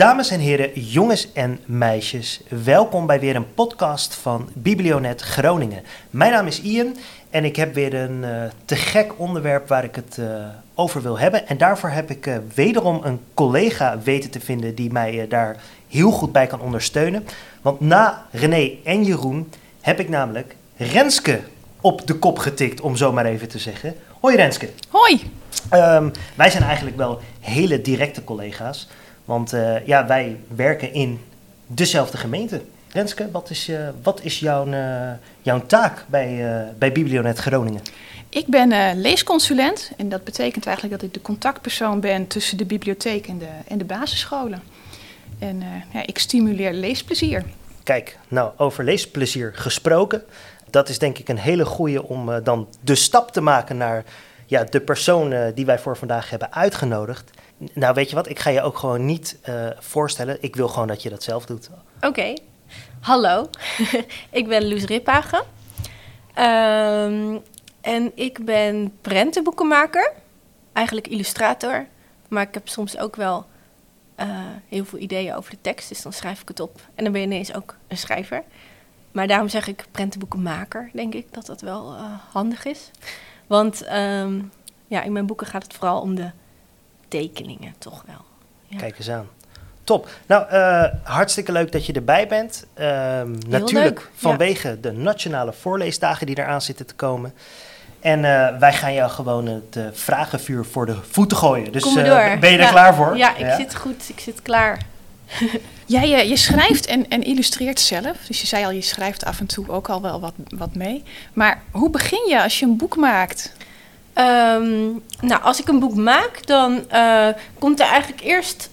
Dames en heren, jongens en meisjes, welkom bij weer een podcast van Biblionet Groningen. Mijn naam is Ian en ik heb weer een uh, te gek onderwerp waar ik het uh, over wil hebben. En daarvoor heb ik uh, wederom een collega weten te vinden die mij daar heel goed bij kan ondersteunen. Want na René en Jeroen heb ik namelijk Renske op de kop getikt, om zo maar even te zeggen. Hoi Renske. Hoi. Um, wij zijn eigenlijk wel hele directe collega's. Want uh, ja, wij werken in dezelfde gemeente. Renske, wat is, uh, wat is jouw, uh, jouw taak bij, bij Biblionet Groningen? Ik ben leesconsulent en dat betekent eigenlijk dat ik de contactpersoon ben tussen de bibliotheek en de, en de basisscholen. En ja, ik stimuleer leesplezier. Kijk, nou over leesplezier gesproken, dat is denk ik een hele goede om dan de stap te maken naar ja, de persoon die wij voor vandaag hebben uitgenodigd. Nou, weet je wat? Ik ga je ook gewoon niet uh, voorstellen. Ik wil gewoon dat je dat zelf doet. Oké. Hallo. ik ben Loes Riphagen. Um, en ik ben prentenboekenmaker. Eigenlijk illustrator. Maar ik heb soms ook wel uh, heel veel ideeën over de tekst. Dus dan schrijf ik het op. En dan ben je ineens ook een schrijver. Maar daarom zeg ik prentenboekenmaker, denk ik. Dat dat wel handig is. Want um, ja, in mijn boeken gaat het vooral om de tekeningen, toch wel. Ja. Kijk eens aan. Top. Nou, uh, hartstikke leuk dat je erbij bent. Uh, natuurlijk leuk. vanwege ja. de nationale voorleesdagen die eraan zitten te komen. En uh, wij gaan jou gewoon het vragenvuur voor de voeten gooien. Dus ben je er ja. klaar voor? Ja, ik zit goed. Ik zit klaar. Jij ja, je schrijft en, en, illustreert zelf. Dus je zei al, je schrijft af en toe ook al wel wat, wat mee. Maar hoe begin je als je een boek maakt? Um, nou, als ik een boek maak, dan uh, komt er eigenlijk eerst.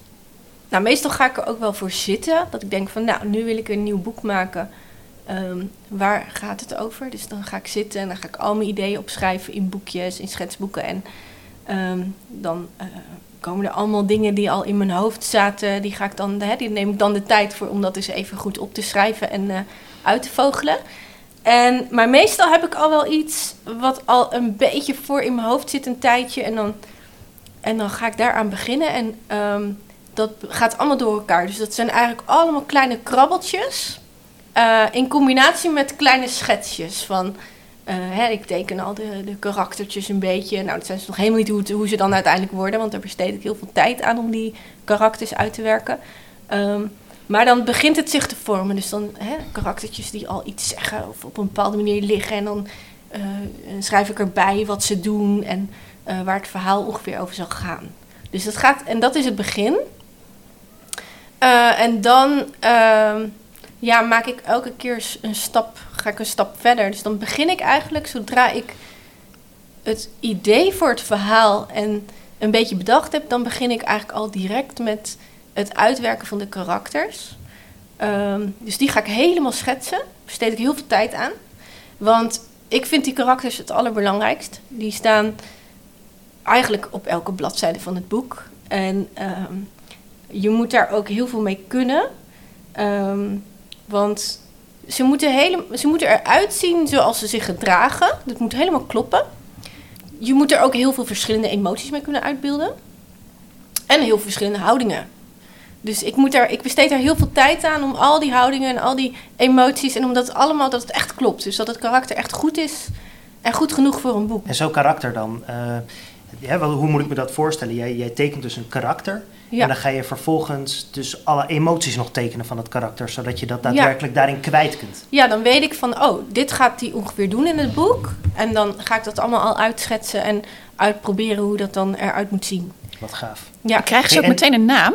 Nou, meestal ga ik er ook wel voor zitten. Dat ik denk van, nou, nu wil ik een nieuw boek maken. Um, waar gaat het over? Dus dan ga ik zitten en dan ga ik al mijn ideeën opschrijven in boekjes, in schetsboeken. En um, dan uh, komen er allemaal dingen die al in mijn hoofd zaten. Die, ga ik dan, hè, die neem ik dan de tijd voor om dat eens even goed op te schrijven en uh, uit te vogelen. En, maar meestal heb ik al wel iets wat al een beetje voor in mijn hoofd zit een tijdje. En dan, en dan ga ik daaraan beginnen. En um, dat gaat allemaal door elkaar. Dus dat zijn eigenlijk allemaal kleine krabbeltjes. Uh, in combinatie met kleine schetsjes van... Uh, hè, ik teken al de, de karaktertjes een beetje. Nou, dat zijn ze nog helemaal niet hoe, hoe ze dan uiteindelijk worden. Want daar besteed ik heel veel tijd aan om die karakters uit te werken. Um, maar dan begint het zich te vormen. Dus dan hè, karaktertjes die al iets zeggen of op een bepaalde manier liggen. En dan uh, schrijf ik erbij wat ze doen en waar het verhaal ongeveer over zal gaan. Dus dat gaat, en dat is het begin. En dan ehm, ja, maak ik elke keer een stap, ga ik een stap verder. Dus dan begin ik eigenlijk zodra ik het idee voor het verhaal en een beetje bedacht heb, dan begin ik eigenlijk al direct met het uitwerken van de karakters. Um, dus die ga ik helemaal schetsen. Besteed ik heel veel tijd aan. Want ik vind die karakters het allerbelangrijkst. Die staan eigenlijk op elke bladzijde van het boek. En um, je moet daar ook heel veel mee kunnen. Um, want ze moeten, hele, ze moeten eruit zien zoals ze zich gedragen. Dat moet helemaal kloppen. Je moet er ook heel veel verschillende emoties mee kunnen uitbeelden. En heel verschillende houdingen. Dus ik, moet daar, ik besteed daar heel veel tijd aan om al die houdingen en al die emoties. En omdat het allemaal dat het echt klopt. Dus dat het karakter echt goed is en goed genoeg voor een boek. En zo'n karakter dan. Uh, ja, hoe moet ik me dat voorstellen? Jij, jij tekent dus een karakter. Ja. En dan ga je vervolgens dus alle emoties nog tekenen van het karakter, zodat je dat daadwerkelijk ja. daarin kwijt kunt. Ja, dan weet ik van, oh, dit gaat hij ongeveer doen in het boek. En dan ga ik dat allemaal al uitschetsen en uitproberen hoe dat dan eruit moet zien. Wat gaaf. Ja. Krijgen ze ook meteen een naam?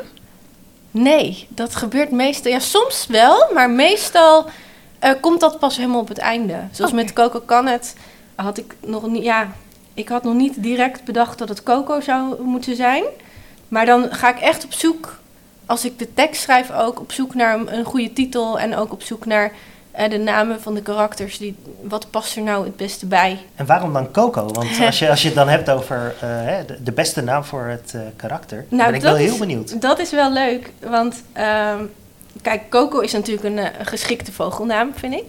Nee, dat gebeurt meestal. Ja, soms wel, maar meestal uh, komt dat pas helemaal op het einde. Zoals okay. met Coco kan het, had ik nog niet. Ja, ik had nog niet direct bedacht dat het Coco zou moeten zijn. Maar dan ga ik echt op zoek, als ik de tekst schrijf, ook op zoek naar een, een goede titel en ook op zoek naar uh, de namen van de karakters. Die, wat past er nou het beste bij? En waarom dan Coco? Want als je, als je het dan hebt over uh, de, de, beste naam voor het uh, karakter, nou, ben ik wel heel benieuwd. Dat is wel leuk, want ehm, kijk, Coco is natuurlijk een, een, geschikte vogelnaam, vind ik.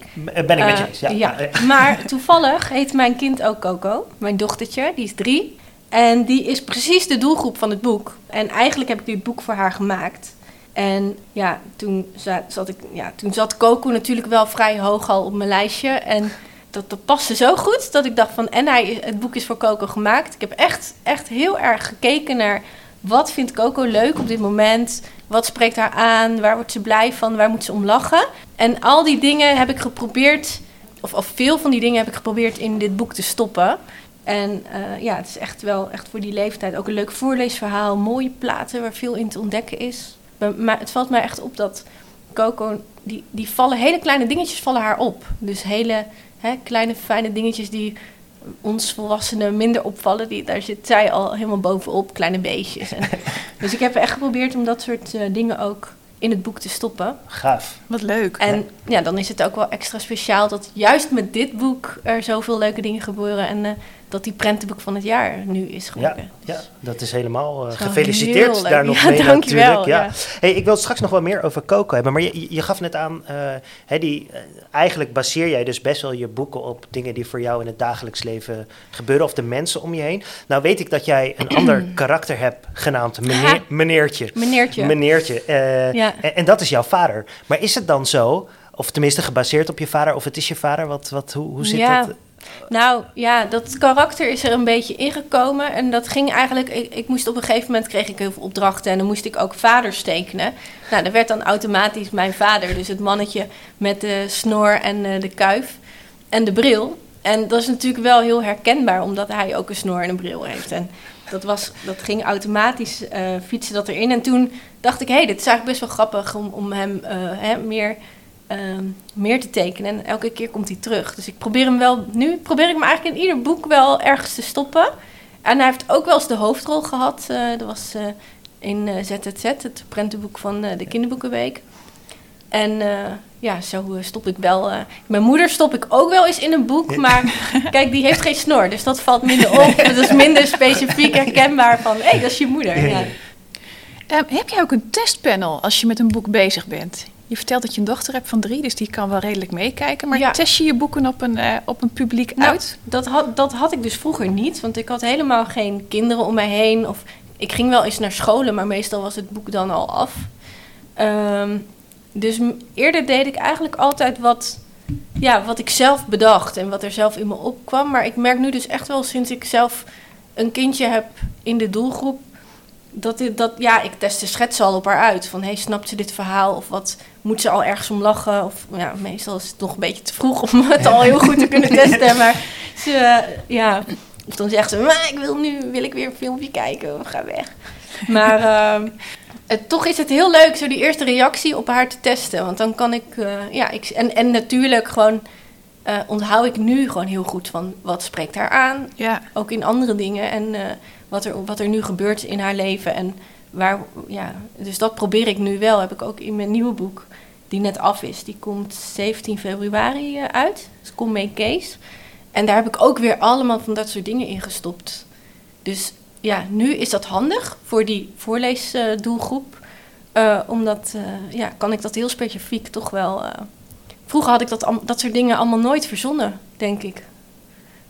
Ben ik met je eens, ja. ja. Maar toevallig heet mijn kind ook Coco, mijn dochtertje, die is drie. En die is precies de doelgroep van het boek. En eigenlijk heb ik dit boek voor haar gemaakt. En ja, toen za- zat, ik, ja, toen zat Coco natuurlijk wel vrij hoog al op mijn lijstje. En dat, dat paste zo goed dat ik dacht van... En hij, het boek is voor Coco gemaakt. Ik heb echt, echt heel erg gekeken naar... Wat vindt Coco leuk op dit moment? Wat spreekt haar aan? Waar wordt ze blij van? Waar moet ze om lachen? En al die dingen heb ik geprobeerd... Of, of veel van die dingen heb ik geprobeerd in dit boek te stoppen. En eh, ja, het is echt wel echt voor die leeftijd ook een leuk voorleesverhaal. Mooie platen waar veel in te ontdekken is. Maar, het valt mij echt op dat Coco, die, die vallen, hele kleine dingetjes vallen haar op. Dus hele hè, kleine fijne dingetjes die ons volwassenen minder opvallen. Die, daar zit zij al helemaal bovenop, kleine beestjes. En, dus ik heb echt geprobeerd om dat soort eh, dingen ook in het boek te stoppen. Gaaf. Wat leuk. En ja, dan is het ook wel extra speciaal dat juist met dit boek er zoveel leuke dingen gebeuren. En uh, dat die prentenboek van het jaar nu is geworden. Ja, ja dat is helemaal uh, is gefeliciteerd daar nog ja, mee dankjewel, natuurlijk. Ja. ja. Hey, ik wil straks nog wel meer over Coco hebben. Maar je, je gaf net aan, uh, die, eigenlijk baseer jij dus best wel je boeken op dingen die voor jou in het dagelijks leven gebeuren. Of de mensen om je heen. Nou weet ik dat jij een ander karakter hebt genaamd meneer, meneertje. Meneertje. Meneertje. ja. en, en dat is jouw vader. Maar is het dan zo... Of tenminste gebaseerd op je vader, of het is je vader. Wat, wat, hoe, hoe zit ja. dat? Nou ja, dat karakter is er een beetje ingekomen. En dat ging eigenlijk. Ik, moest op een gegeven moment kreeg ik heel veel opdrachten. En dan moest ik ook vaders tekenen. Nou, dat werd dan automatisch mijn vader. Dus het mannetje met de snor en uh, de kuif. En de bril. En dat is natuurlijk wel heel herkenbaar, omdat hij ook een snor en een bril heeft. En dat, was, dat ging automatisch uh, fietsen dat erin. En toen dacht ik, hé, hey, dit is eigenlijk best wel grappig om, om hem uh, hè, meer uh, meer te tekenen. En elke keer komt hij terug. Dus ik probeer hem wel. Nu probeer ik hem eigenlijk in ieder boek wel ergens te stoppen. En hij heeft ook wel eens de hoofdrol gehad. Uh, dat was uh, in ZZZ, het prentenboek van de Kinderboekenweek. En ja, zo stop ik wel. mijn moeder stop ik ook wel eens in een boek. Maar kijk, die heeft geen snor. Dus dat valt minder op. Dat is minder specifiek herkenbaar van hé, hey, dat is je moeder. Ja. Um, heb jij ook een testpanel als je met een boek bezig bent? Je vertelt dat je een dochter hebt van drie, dus die kan wel redelijk meekijken. Maar ja. test je je boeken op een, uh, op een publiek nou, uit? Dat had, dat had ik dus vroeger niet, want ik had helemaal geen kinderen om mij heen. Of ik ging wel eens naar scholen, maar meestal was het boek dan al af. Um, dus eerder deed ik eigenlijk altijd wat, ja, wat ik zelf bedacht en wat er zelf in me opkwam. Maar ik merk nu dus echt wel sinds ik zelf een kindje heb in de doelgroep. Dat, dit, dat ja, ik test de schetsen al op haar uit. Van, hey, snapt ze dit verhaal? Of wat moet ze al ergens om lachen? Of ja, meestal is het nog een beetje te vroeg om het al heel goed te kunnen testen. Maar ze, uh, ja, of dan zegt ze, maar ik wil nu wil ik weer een filmpje kijken. Of ga weg. Maar uh, het, toch is het heel leuk zo die eerste reactie op haar te testen. Want dan kan ik, uh, ja, ik en, en natuurlijk gewoon uh, onthoud ik nu gewoon heel goed van wat spreekt haar aan. Ja. Ook in andere dingen. En wat er, wat er nu gebeurt in haar leven. En waar, ja, dus dat probeer ik nu wel. Heb ik ook in mijn nieuwe boek, die net af is. Die komt 17 februari uh, uit. Dus Kom mee Kees. En daar heb ik ook weer allemaal van dat soort dingen in gestopt. Dus ja, nu is dat handig voor die voorleesdoelgroep. Uh, omdat, uh, ja, kan ik dat heel specifiek toch wel... vroeger had ik dat, dat soort dingen allemaal nooit verzonnen, denk ik.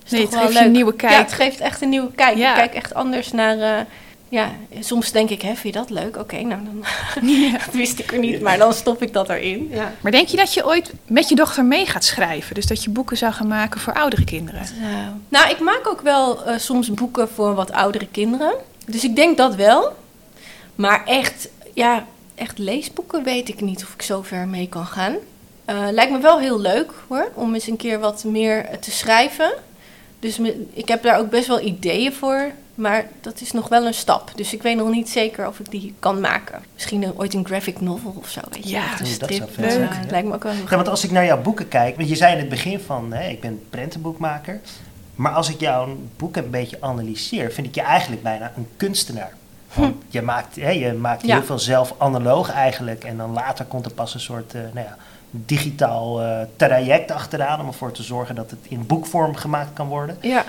Nee, het geeft een nieuwe kijk. Ja, het geeft echt een nieuwe kijk. Ja. Ik kijk echt anders naar... Ja, soms denk ik, hè, vind je dat leuk? Oké, okay, nou dan ja. wist ik er niet, maar dan stop ik dat erin. Ja. Maar denk je dat je ooit met je dochter mee gaat schrijven? Dus dat je boeken zou gaan maken voor oudere kinderen? Uh, nou, ik maak ook wel uh, soms boeken voor wat oudere kinderen. Dus ik denk dat wel. Maar echt, ja, echt leesboeken weet ik niet of ik zo ver mee kan gaan. Uh, lijkt me wel heel leuk hoor, om eens een keer wat meer te schrijven. Dus me, ik heb daar ook best wel ideeën voor. Maar dat is nog wel een stap. Dus ik weet nog niet zeker of ik die kan maken. Misschien een, ooit een graphic novel of zo. Weet je? Ja, een strip. dat zou zijn. Ja. Lijkt me ook wel ja, want als ik naar jouw boeken kijk. Want je zei in het begin van, hè, ik ben prentenboekmaker. Maar als ik jouw boek een beetje analyseer, vind ik je eigenlijk bijna een kunstenaar. Want je maakt, hè, je maakt Ja. heel veel zelf analoog eigenlijk. En dan later komt er pas een soort, eh, nou ja, digitaal eh, traject achteraan. Om ervoor te zorgen dat het in boekvorm gemaakt kan worden. Ja.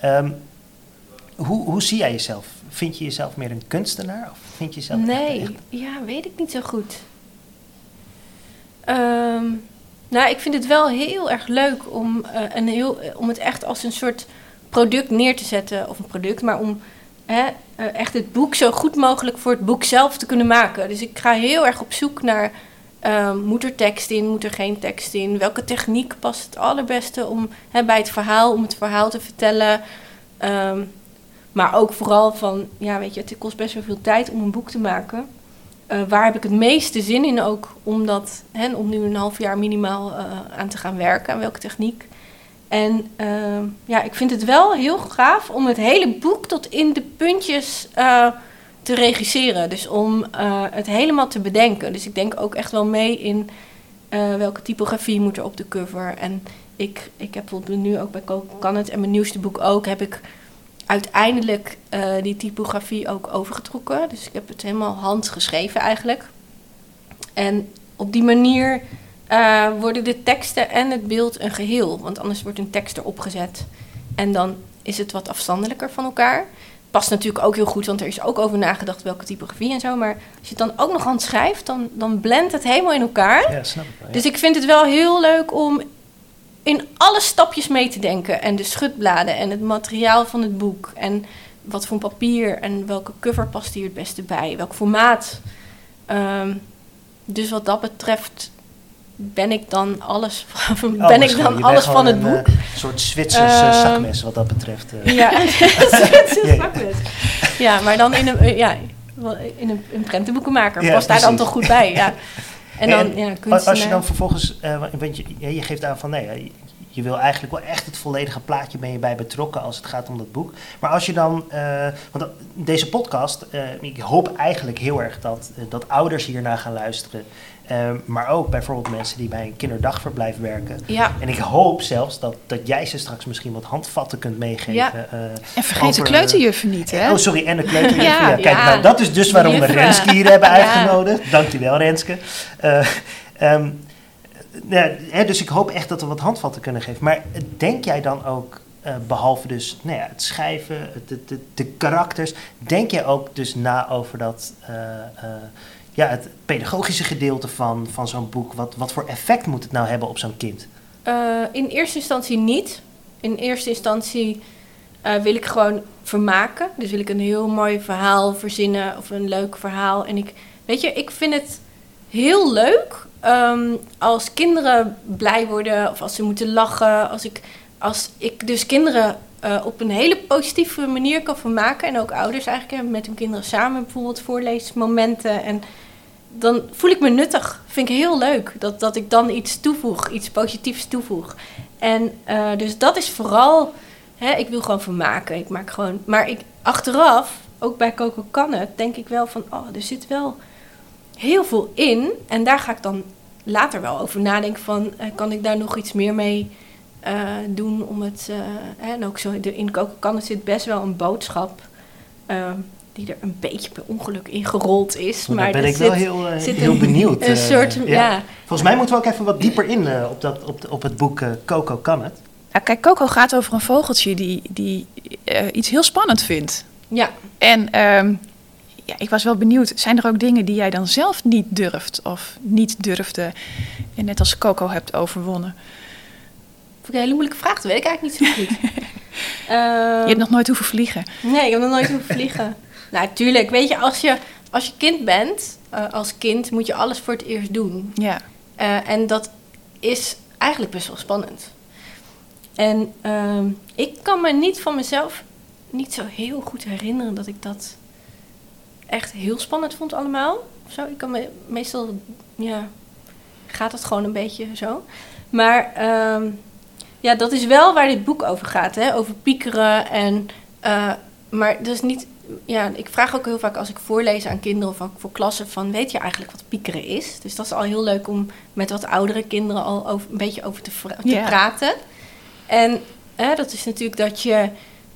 Ehm, hoe, hoe zie jij jezelf? Vind je jezelf meer een kunstenaar? Of vind je jezelf Nee, echt- ja, weet ik niet zo goed. Ehm, nou, ik vind het wel heel erg leuk om, eh, een heel, om het echt als een soort product neer te zetten. Of een product, maar om hè, eh, echt het boek zo goed mogelijk voor het boek zelf te kunnen maken. Dus ik ga heel erg op zoek naar, ehm, moet er tekst in, moet er geen tekst in? Welke techniek past het allerbeste om, hè, bij het verhaal, om het verhaal te vertellen? Ehm, maar ook vooral van, ja weet je, het kost best wel veel tijd om een boek te maken. Eh, waar heb ik het meeste zin in ook om, dat, hè, om nu een half jaar minimaal eh, aan te gaan werken, aan welke techniek? En ehm, ja, ik vind het wel heel gaaf om het hele boek tot in de puntjes eh, te regisseren. Dus om eh, het helemaal te bedenken. Dus ik denk ook echt wel mee in eh, welke typografie moet er op de cover. En ik, ik heb bijvoorbeeld nu ook bij Coco Kan Het en mijn nieuwste boek ook, heb ik uiteindelijk die typografie ook overgetrokken. Dus ik heb het helemaal handgeschreven eigenlijk. En op die manier uh, worden de teksten en het beeld een geheel. Want anders wordt een tekst erop gezet. En dan is het wat afstandelijker van elkaar. Past natuurlijk ook heel goed, want er is ook over nagedacht welke typografie en zo. Maar als je het dan ook nog hand schrijft, dan, dan blendt het helemaal in elkaar. Ja, snap ik ja. Dus ik vind het wel heel leuk om in alle stapjes mee te denken. En de schutbladen en het materiaal van het boek. En wat voor papier en welke cover past hier het beste bij. Welk formaat. Um, dus wat dat betreft ben ik dan alles, van, ben ik dan alles van het boek. Een soort Zwitsers uh, zakmes wat dat betreft. Uh. Ja, een Zwitsers zakmes. Ja, maar dan in een, ja, in een, een prentenboekenmaker. Ja, Past daar dan toch goed bij, ja. En, dan, en, ja, kunstenaar. Als je dan vervolgens, want je, je geeft aan van nee, je wil eigenlijk wel echt het volledige plaatje ben je bij betrokken als het gaat om dat boek. Maar als je dan, uh, want deze podcast, uh, ik hoop eigenlijk heel erg dat, uh, dat ouders hiernaar gaan luisteren. maar ook bijvoorbeeld mensen die bij een kinderdagverblijf werken. Ja. En ik hoop zelfs dat, dat jij ze straks misschien wat handvatten kunt meegeven. Ja. en vergeet over, de kleuterjuffen niet, hè? Oh, sorry, en de kleuterjuffen. ja. ja. Kijk, nou, dat is dus waarom we Renske hier hebben uitgenodigd. Dankjewel, Renske. Um, hè, dus ik hoop echt dat we wat handvatten kunnen geven. Maar denk jij dan ook, uh, behalve dus nou ja, het schrijven, de, de, de, karakters, denk jij ook dus na over dat, uh, uh, ja, het pedagogische gedeelte van, van zo'n boek? Wat, wat voor effect moet het nou hebben op zo'n kind? in eerste instantie niet. In eerste instantie wil ik gewoon vermaken. Dus wil ik een heel mooi verhaal verzinnen of een leuk verhaal. En ik, weet je, ik vind het heel leuk um, als kinderen blij worden of als ze moeten lachen. Als ik, als ik dus kinderen uh, op een hele positieve manier kan vermaken. En ook ouders eigenlijk met hun kinderen samen bijvoorbeeld voorleesmomenten. En dan voel ik me nuttig. Vind ik heel leuk dat, dat ik dan iets toevoeg, iets positiefs toevoeg. En uh, dus dat is vooral, hè, ik wil gewoon vermaken. Ik maak gewoon, maar ik, achteraf, ook bij Coco het, denk ik wel van, oh, er zit wel heel veel in. En daar ga ik dan later wel over nadenken van... Uh, kan ik daar nog iets meer mee uh, doen om het... Uh, en ook zo in Coca zit best wel een boodschap... die er een beetje per ongeluk in gerold is. Daar maar ben ik zit, wel heel, heel een, benieuwd. Een soort, ja. ja. Volgens mij moeten we ook even wat dieper in op, dat, op, de, op het boek Coco kan het. Ja, kijk, Coco gaat over een vogeltje die, die iets heel spannend vindt. Ja. En... Um, ja, ik was wel benieuwd, zijn er ook dingen die jij dan zelf niet durft of niet durfde en net als Coco hebt overwonnen? Vond ik een hele moeilijke vraag, dat weet ik eigenlijk niet zo goed. je hebt nog nooit hoeven vliegen? Nee, ik heb nog nooit hoeven vliegen. nou, tuurlijk, weet je, als je, als je kind bent, uh, als kind moet je alles voor het eerst doen. Ja. Uh, en dat is eigenlijk best wel spannend. En uh, ik kan me niet van mezelf niet zo heel goed herinneren dat ik dat echt heel spannend vond allemaal. Zo, ik kan me meestal, ja, gaat het gewoon een beetje zo. Maar um, ja, dat is wel waar dit boek over gaat, hè? over piekeren. En, uh, maar dat is niet, ja, ik vraag ook heel vaak als ik voorlees aan kinderen of ook voor klassen van, weet je eigenlijk wat piekeren is? Dus dat is al heel leuk om met wat oudere kinderen al over, een beetje over te, te yeah. praten. En uh, dat is natuurlijk dat je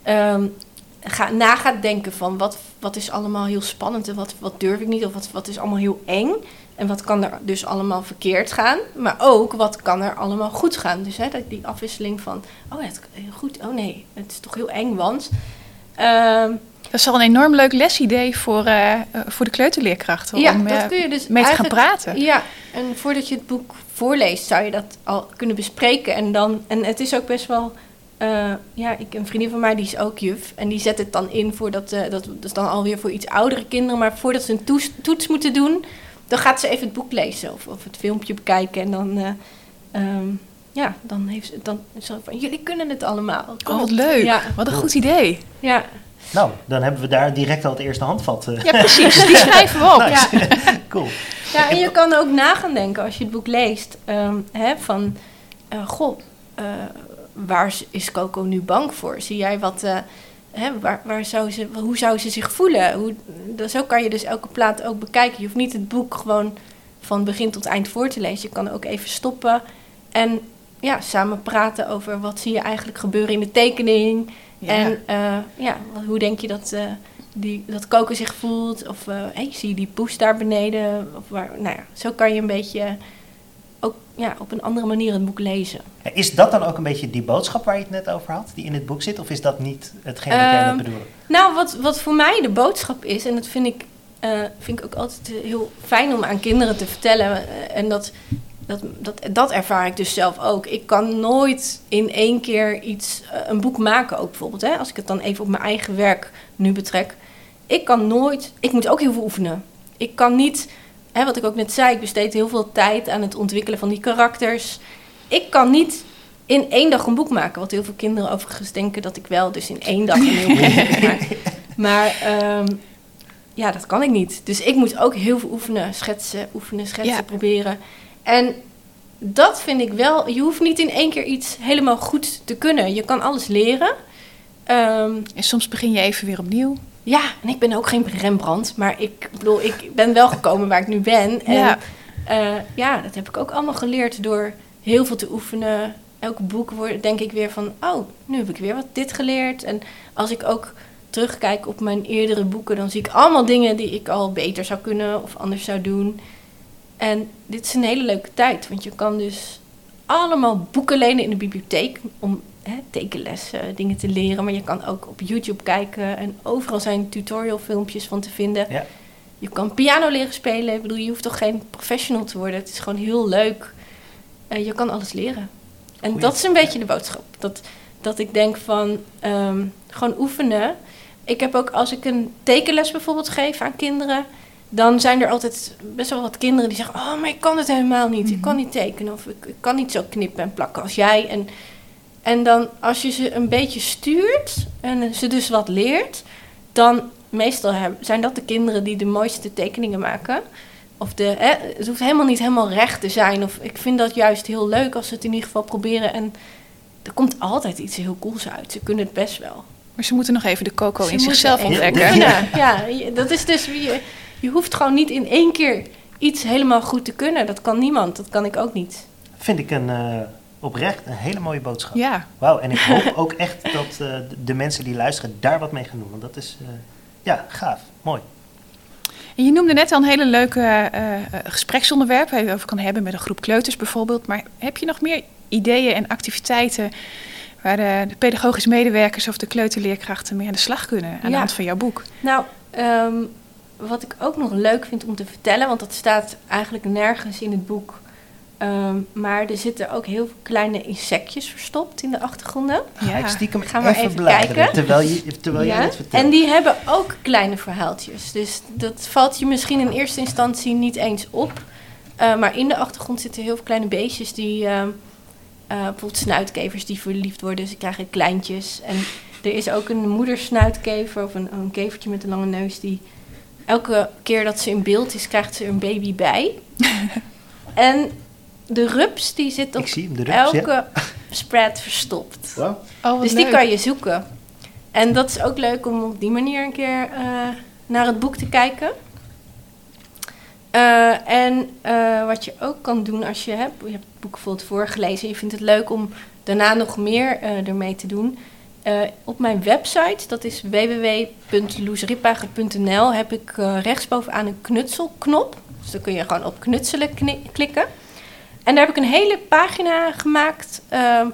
um, ga, na gaat denken van wat, wat is allemaal heel spannend en wat, wat durf ik niet of wat, wat is allemaal heel eng. En wat kan er dus allemaal verkeerd gaan. Maar ook wat kan er allemaal goed gaan. Dus hè, die afwisseling van, oh het heel goed, oh nee, het is toch heel eng, want... Uh, dat is al een enorm leuk lesidee voor, uh, voor de kleuterleerkrachten. Ja, om dat kun je dus mee te gaan praten. Ja, en voordat je het boek voorleest, zou je dat al kunnen bespreken. En, dan, en het is ook best wel eh, ja, ik, een vriendin van mij die is ook juf. En die zet het dan in voordat, uh, dat, dat is dan alweer voor iets oudere kinderen. Maar voordat ze een toets, toets moeten doen, dan gaat ze even het boek lezen of, of het filmpje bekijken. En dan, uh, um, ja, dan heeft ze dan zo van, jullie kunnen het allemaal. Kom oh, wat leuk. Ja. Wat een goed idee. Ja. Nou, dan hebben we daar direct al het eerste handvat. Ja, precies. Die schrijven we op. nice. Ja. cool. Ja, en je kan ook na gaan denken als je het boek leest. Um, hè, van, goh, waar is Coco nu bang voor? Zie jij wat... Uh, hè, waar, waar zou ze, hoe zou ze zich voelen? Hoe, zo kan je dus elke plaat ook bekijken. Je hoeft niet het boek gewoon van begin tot eind voor te lezen. Je kan ook even stoppen en ja, samen praten over wat zie je eigenlijk gebeuren in de tekening. Ja. En uh, ja, hoe denk je dat, uh, die, dat Coco zich voelt? Of hey, zie je die poes daar beneden? Of waar, nou ja, zo kan je een beetje ook ja, op een andere manier het boek lezen. Is dat dan ook een beetje die boodschap waar je het net over had, die in het boek zit? Of is dat niet hetgeen wat jij net bedoelde? Nou, wat, wat voor mij de boodschap is, en dat vind ik, uh, vind ik ook altijd heel fijn om aan kinderen te vertellen. Uh, en dat, dat, dat, dat ervaar ik dus zelf ook. Ik kan nooit in één keer iets, uh, een boek maken ook bijvoorbeeld. Hè? Als ik het dan even op mijn eigen werk nu betrek. Ik kan nooit, ik moet ook heel veel oefenen. Ik kan niet hè, wat ik ook net zei, ik besteed heel veel tijd aan het ontwikkelen van die karakters. Ik kan niet in één dag een boek maken. Wat heel veel kinderen overigens denken dat ik wel dus in één dag een heel boek maak. Maar um, ja, dat kan ik niet. Dus ik moet ook heel veel oefenen, schetsen, oefenen, schetsen, ja. proberen. En dat vind ik wel. Je hoeft niet in één keer iets helemaal goed te kunnen. Je kan alles leren. Um, en soms begin je even weer opnieuw. Ja, en ik ben ook geen Rembrandt, maar ik bedoel, ik ben wel gekomen waar ik nu ben. En ja, uh, ja dat heb ik ook allemaal geleerd door heel veel te oefenen. Elke boek wordt, denk ik weer van, oh, nu heb ik weer wat dit geleerd. En als ik ook terugkijk op mijn eerdere boeken, dan zie ik allemaal dingen die ik al beter zou kunnen of anders zou doen. En dit is een hele leuke tijd, want je kan dus allemaal boeken lenen in de bibliotheek om hè, tekenlessen, dingen te leren. Maar je kan ook op YouTube kijken en overal zijn tutorial filmpjes van te vinden. Ja. Je kan piano leren spelen. Ik bedoel, je hoeft toch geen professional te worden. Het is gewoon heel leuk. Uh, je kan alles leren. En Goeie. dat is een beetje de boodschap. Dat, dat ik denk van um, gewoon oefenen. Ik heb ook als ik een tekenles bijvoorbeeld geef aan kinderen dan zijn er altijd best wel wat kinderen die zeggen: Oh, maar ik kan het helemaal niet. Ik kan niet tekenen of ik, ik, kan niet zo knippen en plakken als jij. En en dan als je ze een beetje stuurt en ze dus wat leert, dan meestal zijn dat de kinderen die de mooiste tekeningen maken. Of de, hè, het hoeft helemaal niet helemaal recht te zijn. Of ik vind dat juist heel leuk als ze het in ieder geval proberen. En er komt altijd iets heel cools uit. Ze kunnen het best wel. Maar ze moeten nog even de coco in zichzelf ontdekken. Ja, ja, dat is dus. Je, je hoeft gewoon niet in één keer iets helemaal goed te kunnen. Dat kan niemand. Dat kan ik ook niet. Vind ik een. Uh oprecht een hele mooie boodschap. Ja. Wauw, en ik hoop ook echt dat uh, de mensen die luisteren daar wat mee gaan doen. Want dat is, uh, ja, gaaf. Mooi. En je noemde net al een hele leuke uh, gespreksonderwerp waar je over kan hebben met een groep kleuters bijvoorbeeld. Maar heb je nog meer ideeën en activiteiten waar de, de pedagogische medewerkers of de kleuterleerkrachten mee aan de slag kunnen aan ja. de hand van jouw boek? Nou, um, wat ik ook nog leuk vind om te vertellen, want dat staat eigenlijk nergens in het boek Um, maar er zitten ook heel veel kleine insectjes verstopt in de achtergronden. Ja, ik stiekem Gaan we even, even kijken. Terwijl, je, terwijl ja. jij het vertelt. En die hebben ook kleine verhaaltjes. Dus dat valt je misschien in eerste instantie niet eens op. Uh, maar in de achtergrond zitten heel veel kleine beestjes die... Uh, uh, bijvoorbeeld snuitkevers die verliefd worden. Ze krijgen kleintjes. En er is ook een moedersnuitkever of een, een kevertje met een lange neus... die elke keer dat ze in beeld is, krijgt ze een baby bij. en de rups die zit op rups, elke ja. spread verstopt. Wow. Oh, dus leuk. die kan je zoeken. En dat is ook leuk om op die manier een keer uh, naar het boek te kijken. Uh, en uh, wat je ook kan doen als je hebt, je hebt het boek bijvoorbeeld voorgelezen en je vindt het leuk om daarna nog meer ermee te doen. op mijn website, dat is www.loesripager.nl, heb ik rechtsbovenaan een knutselknop. Dus dan kun je gewoon op knutselen klikken. En daar heb ik een hele pagina gemaakt uh,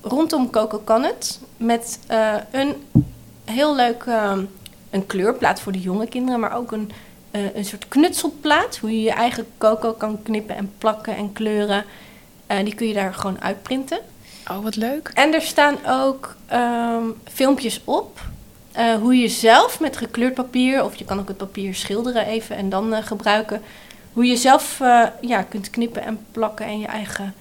rondom Coco Kan Het. Met uh, een heel leuk uh, een kleurplaat voor de jonge kinderen, maar ook een, uh, een soort knutselplaat. Hoe je je eigen coco kan knippen en plakken en kleuren. die kun je daar gewoon uitprinten. Oh, wat leuk. En er staan ook ehm, filmpjes op. eh, hoe je zelf met gekleurd papier, of je kan ook het papier schilderen even en dan eh, gebruiken. Hoe je zelf eh, ja, kunt knippen en plakken en je eigen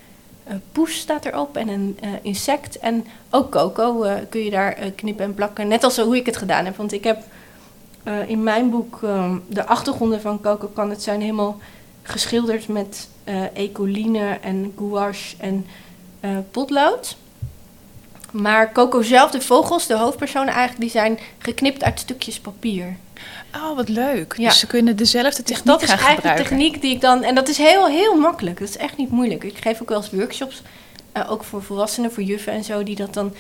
eh, poes staat erop en een eh, insect. En ook coco kun je daar knippen en plakken. Net als hoe ik het gedaan heb. Want ik heb in mijn boek ehm, de achtergronden van coco kan het zijn helemaal geschilderd met ecoline en gouache en potlood. Maar Coco zelf, de vogels, de hoofdpersonen eigenlijk, die zijn geknipt uit stukjes papier. Oh, wat leuk. Ja. Dus ze kunnen dezelfde Dus techniek dat is gaan eigenlijk de gebruiken. techniek die ik dan... En dat is heel, heel makkelijk. Dat is echt niet moeilijk. Ik geef ook wel eens workshops, eh, ook voor volwassenen, voor juffen en zo, die dat dan...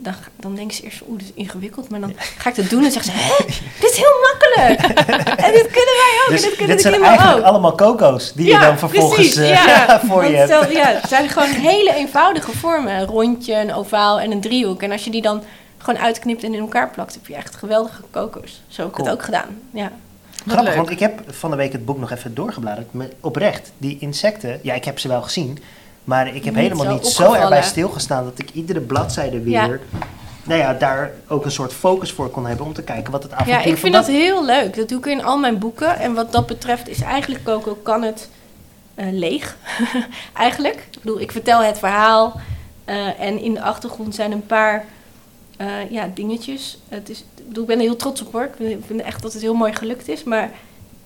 Dan, dan denken ze eerst, oeh, dit is ingewikkeld. Maar dan ga ik dat doen en zeggen ze, hè, dit is heel makkelijk. en dit kunnen wij ook. Dus en dit kunnen dit de zijn eigenlijk ook. allemaal coco's die je dan vervolgens precies, eh, ja. voor je hebt. ja, het zijn gewoon hele eenvoudige vormen. Een rondje, een ovaal en een driehoek. En als je die dan gewoon uitknipt en in elkaar plakt, heb je echt geweldige koko's. Zo heb ik Cool. het ook gedaan. Ja. Grappig, want ik heb van de week het boek nog even doorgebladerd. Oprecht, die insecten, ja, ik heb ze wel gezien. Maar ik heb Niet helemaal zo niet zo erbij stilgestaan dat ik iedere bladzijde weer... Ja. Nou ja, daar ook een soort focus voor kon hebben om te kijken wat het avontuur ja, ik vind dat heel leuk. Dat doe ik in al mijn boeken. En wat dat betreft is eigenlijk Coco kan het eh, leeg. eigenlijk. Ik bedoel, ik vertel het verhaal. eh, en in de achtergrond zijn een paar eh, ja, dingetjes. Het is, ik, bedoel, ik ben er heel trots op hoor. Ik vind, ik vind echt dat het heel mooi gelukt is. Maar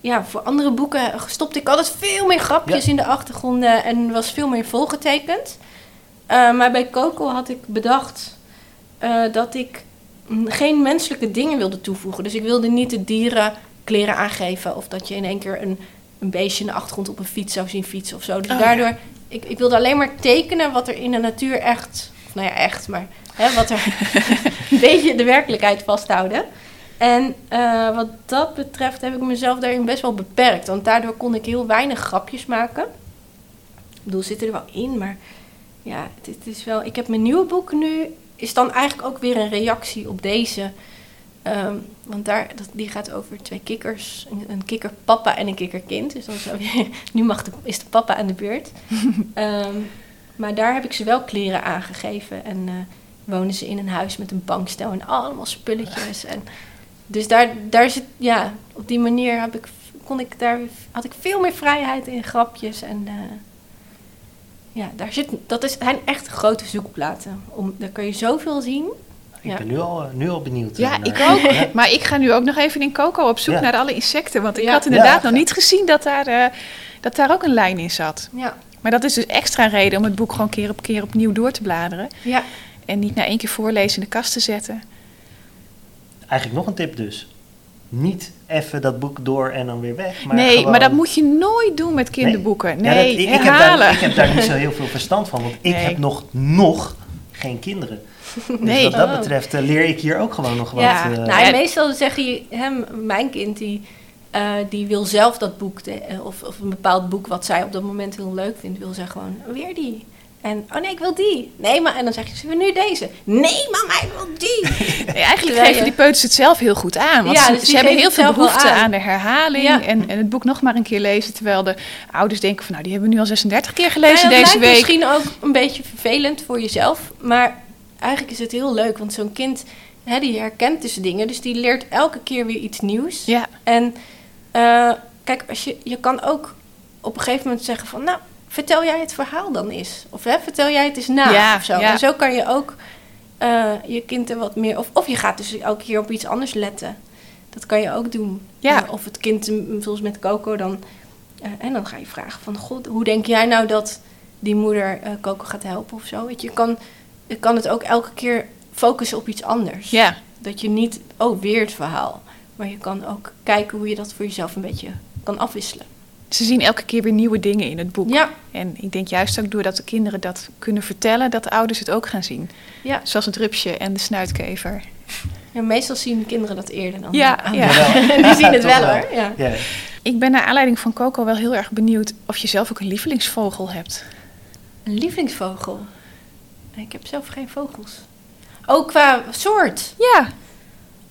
ja, voor andere boeken stopte ik altijd veel meer grapjes Ja. in de achtergronden. En was veel meer volgetekend. Eh, maar bij Coco had ik bedacht eh, dat ik mm, geen menselijke dingen wilde toevoegen. Dus ik wilde niet de dieren kleren aangeven. Of dat je in één keer een, een beestje in de achtergrond op een fiets zou zien fietsen of zo. Dus Oh, ja. daardoor, ik, ik wilde alleen maar tekenen wat er in de natuur echt... Of nou ja, echt, maar hè, wat er een beetje de werkelijkheid vasthouden. En eh, wat dat betreft heb ik mezelf daarin best wel beperkt. Want daardoor kon ik heel weinig grapjes maken. Ik bedoel, zitten er wel in, maar ja, het, het is wel... Ik heb mijn nieuwe boek nu, is dan eigenlijk ook weer een reactie op deze. Ehm, want daar, dat, die gaat over twee kikkers. Een, een kikkerpapa en een kikkerkind. Dus dan is, weer, nu mag de, is de papa aan de beurt. Ehm, maar daar heb ik ze wel kleren aangegeven. En eh, wonen ze in een huis met een bankstel en allemaal spulletjes. En, dus daar, daar zit, ja, op die manier heb ik, kon ik daar, had ik veel meer vrijheid in grapjes. En eh, ja, daar zit, dat is, zijn echt grote zoekplaten. Om, daar kun je zoveel zien. Ik Ja. ben nu al, eh, nu al benieuwd. Ja, eh, naar. ik ook. Ja. Maar ik ga nu ook nog even in Coco op zoek Ja. naar alle insecten. Want ik Ja. had inderdaad Ja. nog niet gezien dat daar, eh, dat daar ook een lijn in zat. Ja, Maar dat is dus extra reden om het boek gewoon keer op keer opnieuw door te bladeren. ja. En niet na één keer voorlezen in de kast te zetten. Eigenlijk nog een tip dus. Niet even dat boek door en dan weer weg. Maar nee, gewoon- maar dat moet je nooit doen met kinderboeken. Nee, dat- ik, ik heb daar, ik heb daar niet zo heel veel verstand van, want ik Nee. heb nog, nog geen kinderen. Dus Nee. wat dat Oh. betreft eh, leer ik hier ook gewoon nog wat. Ja, eh, nou, meestal zeggen je, hem, mijn kind die, eh, die wil zelf dat boek, of, of een bepaald boek wat zij op dat moment heel leuk vindt, wil zij gewoon weer die. En, oh nee, ik wil die. Nee, maar, en dan zeg je, ze nu deze. Nee, mama, ik wil die. Nee, eigenlijk geven je- die peuters het zelf heel goed aan. Want Ja, ze, dus ze hebben heel veel behoefte aan. aan. de herhaling. Ja. En, en het boek nog maar een keer lezen. Terwijl de ouders denken van nou, die hebben we nu al 36 keer gelezen Nou ja, deze week. misschien ook een beetje vervelend voor jezelf. Maar eigenlijk is het heel leuk. Want zo'n kind, hè, die herkent dus dingen. Dus die leert elke keer weer iets nieuws. Ja, En eh, kijk, als je, je kan ook op een gegeven moment zeggen van... nou, vertel jij het verhaal dan eens. Of hè, vertel jij het eens na Ja, of zo. ja. En zo kan je ook eh, je kind er wat meer... Of, of je gaat dus elke keer op iets anders letten. Dat kan je ook doen. Ja. Eh, of het kind, mm, zoals met Coco, dan... eh, en dan ga je vragen van... God, hoe denk jij nou dat die moeder Coco gaat helpen of zo? Weet je, je kan, je kan het ook elke keer focussen op iets anders. ja. Dat je niet, oh, weer het verhaal. Maar je kan ook kijken hoe je dat voor jezelf een beetje kan afwisselen. Ze zien elke keer weer nieuwe dingen in het boek. Ja, En ik denk juist ook doordat de kinderen dat kunnen vertellen, dat de ouders het ook gaan zien. ja. Zoals het rupsje en de snuitkever. ja meestal zien kinderen dat eerder dan Ja, de ja. Die zien het wel wel. hoor. Ja. ja. Ik ben naar aanleiding van Coco wel heel erg benieuwd of je zelf ook een lievelingsvogel hebt. Een lievelingsvogel. Ik heb zelf geen vogels. Oh, qua soort. Ja,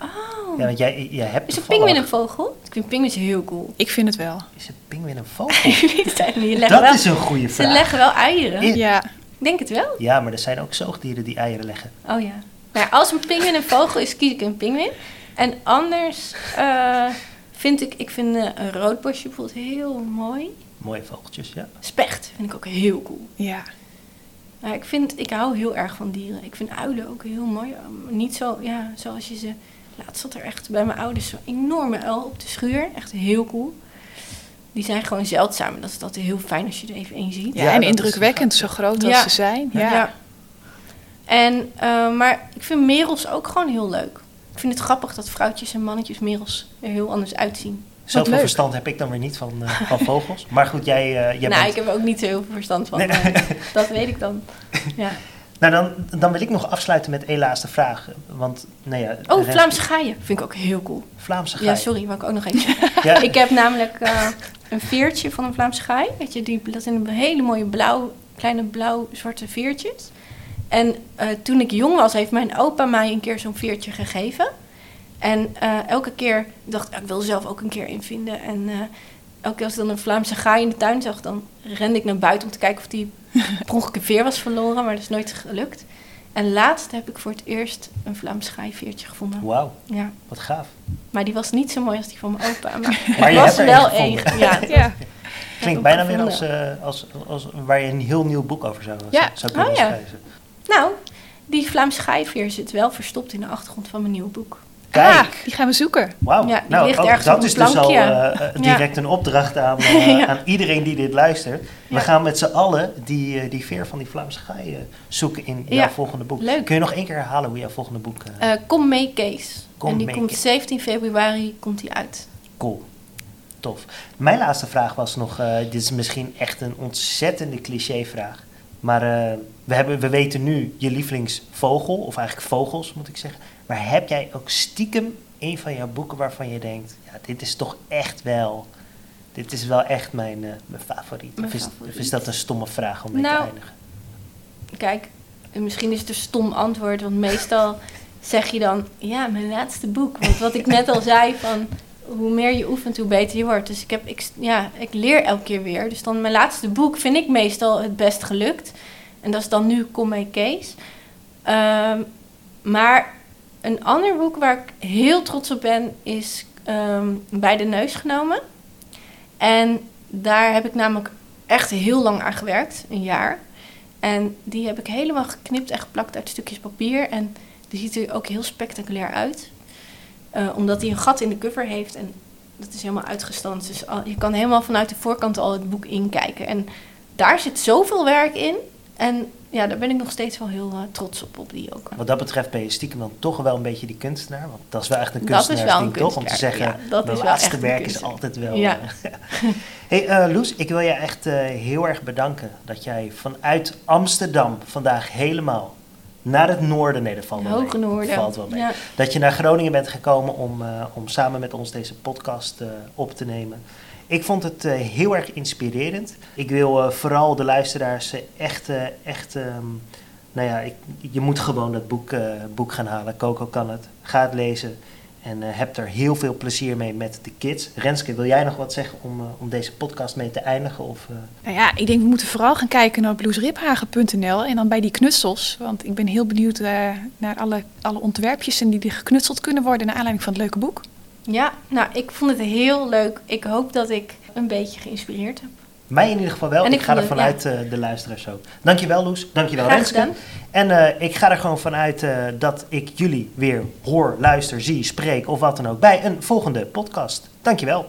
Oh. ja, want jij, jij hebt Is een pinguïn een vogel? Ik vind pinguïns heel cool. ik vind het wel. Is een pinguïn een vogel? Dat wel, is een goede ze vraag. leggen wel eieren. Ja, Ik denk het wel. Ja, maar er zijn ook zoogdieren die eieren leggen. Oh ja. Maar als een pinguïn een vogel is, kies ik een pinguïn. En anders eh, vind ik, ik vind eh, een roodborstje bijvoorbeeld heel mooi. Mooie vogeltjes, ja. Specht vind ik ook heel cool. Ja. Maar ik vind, ik hou heel erg van dieren. Ik vind uilen ook heel mooi. Niet zo, ja, zoals je ze... Laatst zat er echt bij mijn ouders zo'n enorme uil op de schuur. Echt heel cool. Die zijn gewoon zeldzaam. En dat is altijd heel fijn als je er even één ziet. Ja, Ja, en indrukwekkend, zo groot als Ja. ze zijn. Ja. Ja. En, eh, maar ik vind merels ook gewoon heel leuk. Ik vind het grappig dat vrouwtjes en mannetjes merels er heel anders uitzien. Zoveel verstand heb ik dan weer niet van, eh, van vogels. Maar goed, jij, eh, jij nou, bent... ik heb er ook niet zo heel veel verstand van. Nee, nee. maar Dat weet ik dan. Ja. Nou, dan, dan wil ik nog afsluiten met één laatste vraag. Want, nou ja... Oh, Vlaamse gaaien. Vind ik ook heel cool. Vlaamse gaai. Ja, sorry, wou ik ook nog. Ja, Ik heb namelijk eh, een veertje van een Vlaamse gaai. Weet je, die, dat zijn hele mooie blauw, kleine blauw-zwarte veertjes. En eh, toen ik jong was, heeft mijn opa mij een keer zo'n veertje gegeven. En eh, elke keer dacht ik, ik wil zelf ook een keer in vinden. En elke keer als ik dan een Vlaamse gaai in de tuin zag, dan rende ik naar buiten om te kijken of die per ongeluk een veer was verloren. Maar dat is nooit gelukt. En laatst heb ik voor het eerst een Vlaamse gaai veertje gevonden. Wauw, Ja. wat gaaf. Maar die was niet zo mooi als die van mijn opa. Maar, Maar je was hebt er wel één. Ja, Ja. Klinkt bijna weer als, eh, als, als waar je een heel nieuw boek over zou, Ja. zou kunnen Oh, ja. schrijven. Nou, die Vlaamse schijfveer zit wel verstopt in de achtergrond van mijn nieuwe boek. Kijk, Ah, die gaan we zoeken. wauw. Ja, nou, ligt ook ergens dat is dus al eh, eh, direct een opdracht aan, eh, Ja. aan iedereen die dit luistert. We gaan met z'n allen die, die veer van die Vlaamse gaai zoeken in jouw volgende boek. leuk. Kun je nog één keer herhalen hoe jouw volgende boek... Eh, kom mee, Kees. Kom en die mee, komt Kees. 17 februari komt die uit. Cool. Tof. Mijn laatste vraag was nog, dit is misschien echt een ontzettende clichévraag. Maar we, hebben, we weten nu je lievelingsvogel, of eigenlijk vogels moet ik zeggen. Maar heb jij ook stiekem een van jouw boeken waarvan je denkt, ja, dit is toch echt wel, dit is wel echt mijn, eh, mijn favoriet. Mijn of, is, favoriet. of is dat een stomme vraag om mee Nou, te eindigen? Kijk, en misschien is het een stom antwoord, want meestal zeg je dan, ja, mijn laatste boek. Want wat ik net al zei, van hoe meer je oefent, hoe beter je wordt. Dus ik, heb, ik, ja, ik leer elke keer weer. Dus dan mijn laatste boek vind ik meestal het best gelukt. En dat is dan nu Kom mee Kees. Ehm, maar een ander boek waar ik heel trots op ben, is ehm, Bij de Neus genomen. En daar heb ik namelijk echt heel lang aan gewerkt, een jaar. En die heb ik helemaal geknipt en geplakt uit stukjes papier. En die ziet er ook heel spectaculair uit. Eh, omdat hij een gat in de cover heeft en dat is helemaal uitgestanst. Dus je kan helemaal vanuit de voorkant al het boek inkijken. En daar zit zoveel werk in. En ja, daar ben ik nog steeds wel heel eh, trots op, op die ook. Wat dat betreft ben je stiekem dan toch wel een beetje die kunstenaar. Want dat is wel echt een Dat is kunstenaarsding, wel een toch? Om te kunstenaar, zeggen, ja, dat mijn is laatste werk is kunstenaar. altijd wel... Ja. eh, hey, eh, Loes, ik wil je echt heel erg bedanken dat jij vanuit Amsterdam vandaag helemaal naar het noorden, nee dat valt wel Hoge mee. Noorden. Valt wel mee. Ja. Dat je naar Groningen bent gekomen om, om samen met ons deze podcast op te nemen. Ik vond het eh, heel erg inspirerend. Ik wil eh, vooral de luisteraars eh, echt, echt ehm, nou ja, ik, je moet gewoon dat boek, boek gaan halen. Coco kan het. Ga het lezen. En heb er heel veel plezier mee met de kids. Renske, wil jij nog wat zeggen om, om deze podcast mee te eindigen? Of, Nou ja, ik denk we moeten vooral gaan kijken naar bluesriphagen.nl en dan bij die knutsels. Want ik ben heel benieuwd naar alle, alle ontwerpjes en die er geknutseld kunnen worden naar aanleiding van het leuke boek. Ja, nou, ik vond het heel leuk. Ik hoop dat ik een beetje geïnspireerd heb. mij in ieder geval wel. En ik, ik ga er vanuit eh, de luisteraars ook. Dankjewel Loes. Dankjewel Graag Renske. gedaan. En eh, ik ga er gewoon vanuit eh, dat ik jullie weer hoor, luister, zie, spreek of wat dan ook bij een volgende podcast. Dankjewel.